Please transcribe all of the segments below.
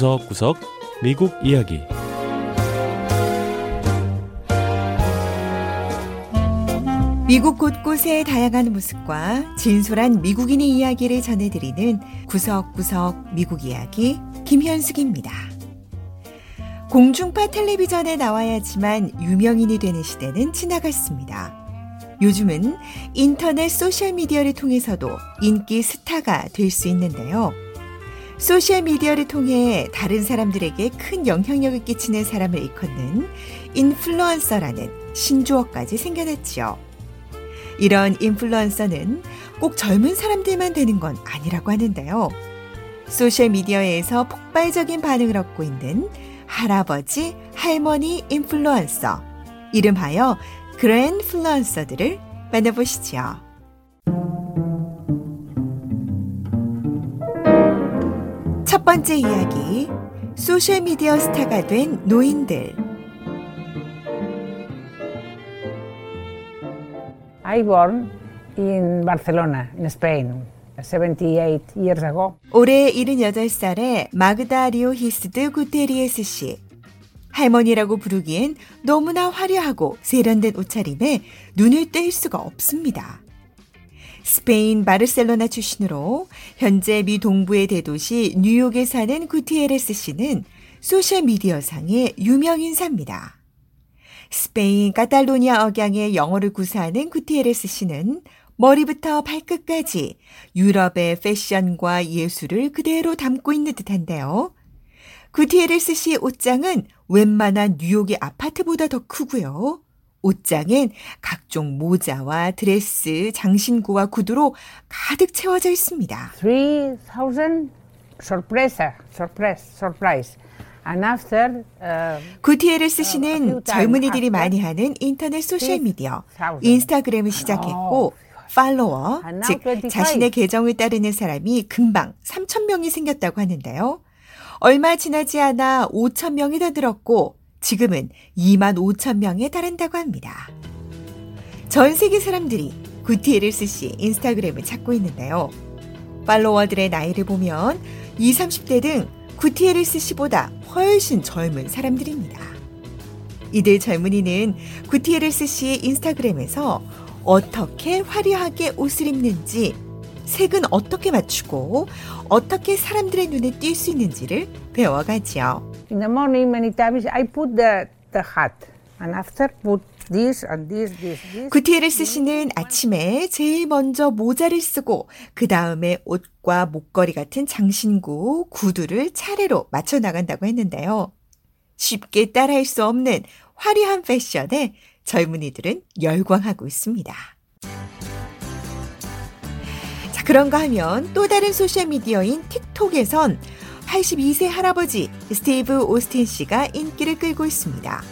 구석구석 미국 이야기 미국 곳곳의 다양한 모습과 진솔한 미국인의 이야기를 전해드리는 구석구석 미국 이야기 김현숙입니다. 공중파 텔레비전에 나와야지만 유명인이 되는 시대는 지나갔습니다. 요즘은 인터넷 소셜미디어를 통해서도 인기 스타가 될 수 있는데요. 소셜미디어를 통해 다른 사람들에게 큰 영향력을 끼치는 사람을 일컫는 인플루언서라는 신조어까지 생겨났지요. 이런 인플루언서는 꼭 젊은 사람들만 되는 건 아니라고 하는데요. 소셜미디어에서 폭발적인 반응을 얻고 있는 할아버지, 할머니 인플루언서, 이름하여 Granfluencer들을 만나보시죠. 번째 이야기, 소셜미디어 스타가 된 노인들. I born in Barcelona, in Spain, 78 years ago. 올해 78살의 마그다 리오 히스드 구테리에스 씨. 할머니라고 부르기엔 너무나 화려하고 세련된 옷차림에 눈을 뗄 수가 없습니다. 스페인 바르셀로나 출신으로 현재 미 동부의 대도시 뉴욕에 사는 구티에레스 씨는 소셜미디어상의 유명 인사입니다. 스페인 카탈로니아 억양의 영어를 구사하는 구티에레스 씨는 머리부터 발끝까지 유럽의 패션과 예술을 그대로 담고 있는 듯한데요. 구티에레스 씨의 옷장은 웬만한 뉴욕의 아파트보다 더 크고요. 옷장엔 각종 모자와 드레스, 장신구와 구두로 가득 채워져 있습니다. 3,000 sorpresa, surprise, surprise. And after, uh, 구티에레스 a 씨는 times 젊은이들이 많이 하는 인터넷 소셜미디어, 6,000. 인스타그램을 시작했고, 팔로워, And now 즉 25. 자신의 계정을 따르는 사람이 금방 3천 명이 생겼다고 하는데요. 얼마 지나지 않아 5천 명이 더 늘었고 지금은 2만 5천 명에 달한다고 합니다. 전 세계 사람들이 구티에르스 씨 인스타그램을 찾고 있는데요. 팔로워들의 나이를 보면 20, 30대 등 구티에르스 씨보다 훨씬 젊은 사람들입니다. 이들 젊은이는 구티에르스 씨의 인스타그램에서 어떻게 화려하게 옷을 입는지, 색은 어떻게 맞추고, 어떻게 사람들의 눈에 띌 수 있는지를 배워가지요. In the morning, many times I put the, the hat. And after, put this and this, this, this. 구티에르스 씨는 아침에 제일 먼저 모자를 쓰고 그 다음에 옷과 목걸이 같은 장신구, 구두를 차례로 맞춰 나간다고 했는데요. 쉽게 따라할 수 없는 화려한 패션에 젊은이들은 열광하고 있습니다. 자, 그런가 하면 또 다른 소셜미디어인 틱톡에선 82세 할아버지 스티브 오스틴 씨가 인기를 끌고 있습니다.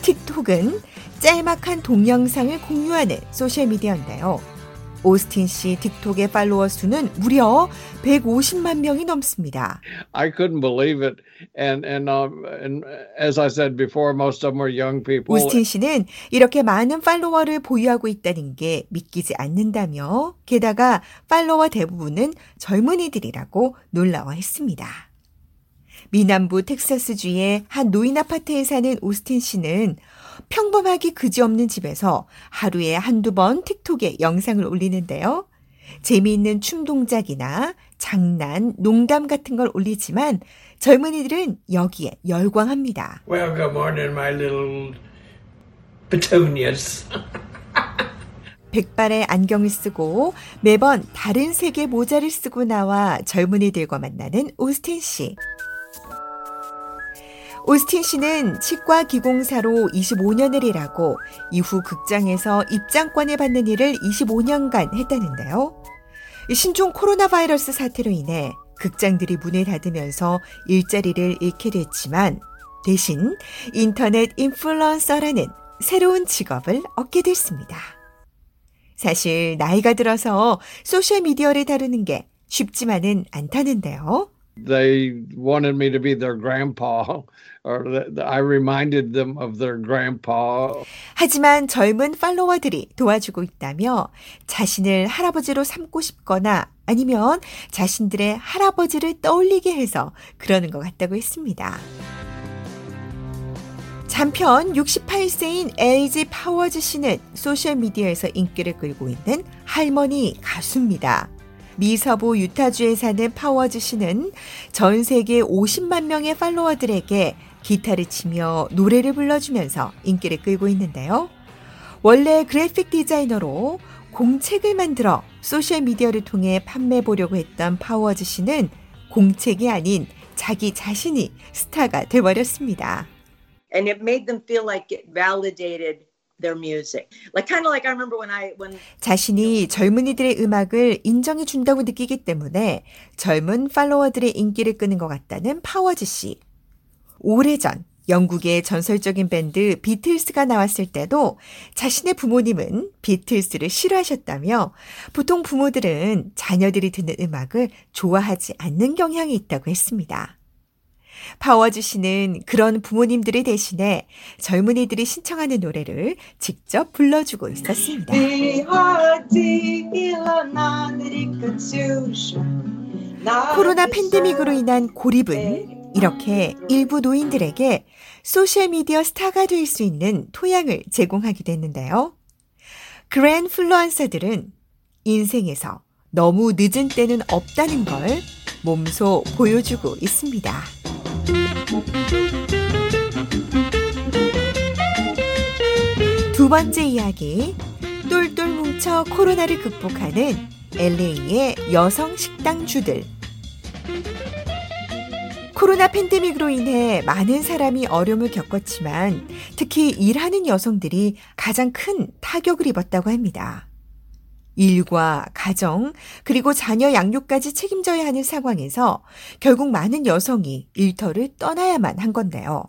틱톡은 짤막한 동영상을 공유하는 소셜미디어인데요. 오스틴 씨 틱톡의 팔로워 수는 무려 150만 명이 넘습니다. I couldn't believe it, and and um, and as I said before, most of them are young people. 오스틴 씨는 이렇게 많은 팔로워를 보유하고 있다는 게 믿기지 않는다며 게다가 팔로워 대부분은 젊은이들이라고 놀라워했습니다. 미남부 텍사스주의 한 노인 아파트에 사는 오스틴 씨는 평범하기 그지없는 집에서 하루에 한두 번 틱톡에 영상을 올리는데요. 재미있는 춤 동작이나 장난, 농담 같은 걸 올리지만 젊은이들은 여기에 열광합니다. Well, good morning, my little petunias. 백발의 안경을 쓰고 매번 다른 색의 모자를 쓰고 나와 젊은이들과 만나는 오스틴 씨. 오스틴 씨는 치과 기공사로 25년을 일하고 이후 극장에서 입장권을 받는 일을 25년간 했다는데요. 신종 코로나 바이러스 사태로 인해 극장들이 문을 닫으면서 일자리를 잃게 됐지만 대신 인터넷 인플루언서라는 새로운 직업을 얻게 됐습니다. 사실 나이가 들어서 소셜미디어를 다루는 게 쉽지만은 않다는데요. They wanted me to be their grandpa, or I reminded them of their grandpa. 하지만 젊은 팔로워들이 도와주고 있다며 자신을 할아버지로 삼고 싶거나 아니면 자신들의 할아버지를 떠올리게 해서 그러는 것 같다고 했습니다. 한편 68세인 LG 파워즈 씨는 소셜미디어에서 인기를 끌고 있는 할머니 가수입니다. 미서부 유타주에 사는 파워즈 씨는 전 세계 50만 명의 팔로워들에게 기타를 치며 노래를 불러주면서 인기를 끌고 있는데요. 원래 그래픽 디자이너로 공책을 만들어 소셜미디어를 통해 판매 보려고 했던 파워즈 씨는 공책이 아닌 자기 자신이 스타가 돼버렸습니다. and it made them feel like it validated their music. Like kind of like I remember when I when 자신이 젊은이들의 음악을 인정해 준다고 느끼기 때문에 젊은 팔로워들의 인기를 끄는 것 같다는 파워즈 씨. 오래전 영국의 전설적인 밴드 비틀스가 나왔을 때도 자신의 부모님은 비틀스를 싫어하셨다며 보통 부모들은 자녀들이 듣는 음악을 좋아하지 않는 경향이 있다고 했습니다. 파워즈 씨는 그런 부모님들이 대신에 젊은이들이 신청하는 노래를 직접 불러주고 있었습니다. 코로나 팬데믹으로 인한 고립은 이렇게 일부 노인들에게 소셜미디어 스타가 될 수 있는 토양을 제공하게 됐는데요. 그랜 플루언서들은 인생에서 너무 늦은 때는 없다는 걸 몸소 보여주고 있습니다. 두 번째 이야기. 똘똘 뭉쳐 코로나를 극복하는 LA의 여성 식당주들. 코로나 팬데믹으로 인해 많은 사람이 어려움을 겪었지만 특히 일하는 여성들이 가장 큰 타격을 입었다고 합니다. 일과 가정, 그리고 자녀 양육까지 책임져야 하는 상황에서 결국 많은 여성이 일터를 떠나야만 한 건데요.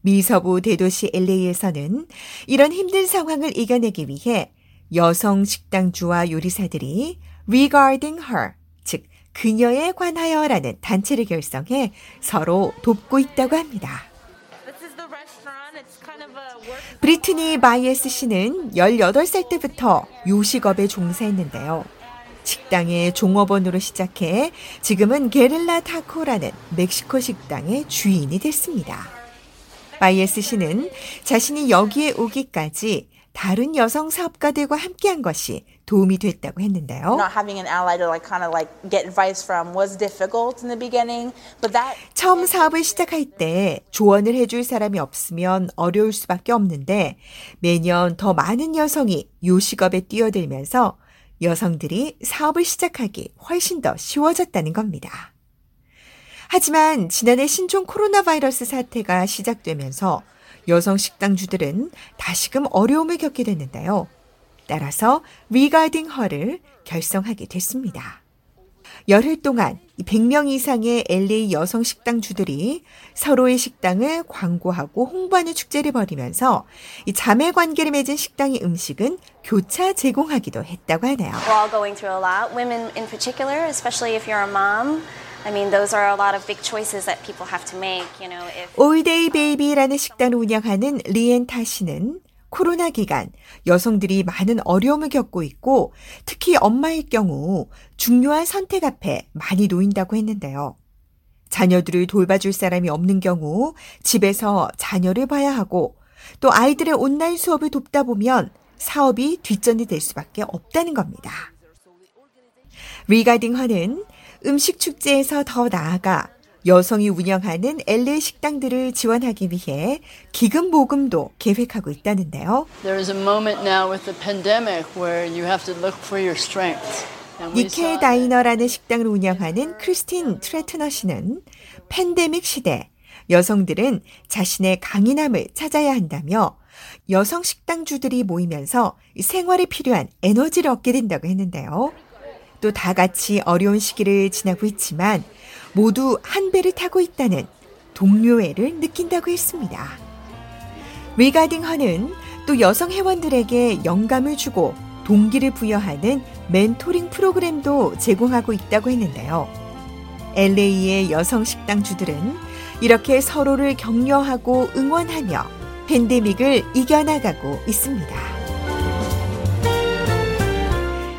미서부 대도시 LA에서는 이런 힘든 상황을 이겨내기 위해 여성 식당주와 요리사들이 Regarding Her, 즉, 그녀에 관하여라는 단체를 결성해 서로 돕고 있다고 합니다. 브리트니 바이에스 씨는 18살 때부터 요식업에 종사했는데요. 식당의 종업원으로 시작해 지금은 Guerrilla Taco라는 멕시코 식당의 주인이 됐습니다. 바이에스 씨는 자신이 여기에 오기까지 다른 여성 사업가들과 함께한 것이 도움이 됐다고 했는데요. 처음 사업을 시작할 때 조언을 해줄 사람이 없으면 어려울 수밖에 없는데 매년 더 많은 여성이 요식업에 뛰어들면서 여성들이 사업을 시작하기 훨씬 더 쉬워졌다는 겁니다. 하지만 지난해 신종 코로나 바이러스 사태가 시작되면서 여성 식당주들은 다시금 어려움을 겪게 됐는데요. 따라서 Regarding Her를 결성하게 됐습니다. 열흘 동안 100명 이상의 LA 여성 식당주들이 서로의 식당을 광고하고 홍보하는 축제를 벌이면서 이 자매 관계를 맺은 식당의 음식은 교차 제공하기도 했다고 하네요. We're all going through a lot. Women in particular, especially if you're a mom. I mean, those are a lot of big choices that people have to make, you know, if All Day Baby라는 식당을 운영하는 리엔타 씨는 코로나 기간 여성들이 많은 어려움을 겪고 있고 특히 엄마일 경우 중요한 선택 앞에 많이 놓인다고 했는데요. 자녀들을 돌봐줄 사람이 없는 경우 집에서 자녀를 봐야 하고 또 아이들의 온라인 수업을 돕다 보면 사업이 뒷전이 될 수밖에 없다는 겁니다. 리가딩 허는 음식 축제에서 더 나아가 여성이 운영하는 LA 식당들을 지원하기 위해 기금 모금도 계획하고 있다는데요. There is a moment now with the pandemic where you have to look for your strength. And we Nickel Diner라는 식당을 운영하는 크리스틴 트레트너 씨는 팬데믹 시대 여성들은 자신의 강인함을 찾아야 한다며 여성 식당주들이 모이면서 생활에 필요한 에너지를 얻게 된다고 했는데요. 또 다 같이 어려운 시기를 지나고 있지만 모두 한 배를 타고 있다는 동료애를 느낀다고 했습니다. Regarding Her는 또 여성 회원들에게 영감을 주고 동기를 부여하는 멘토링 프로그램도 제공하고 있다고 했는데요. LA의 여성 식당주들은 이렇게 서로를 격려하고 응원하며 팬데믹을 이겨나가고 있습니다.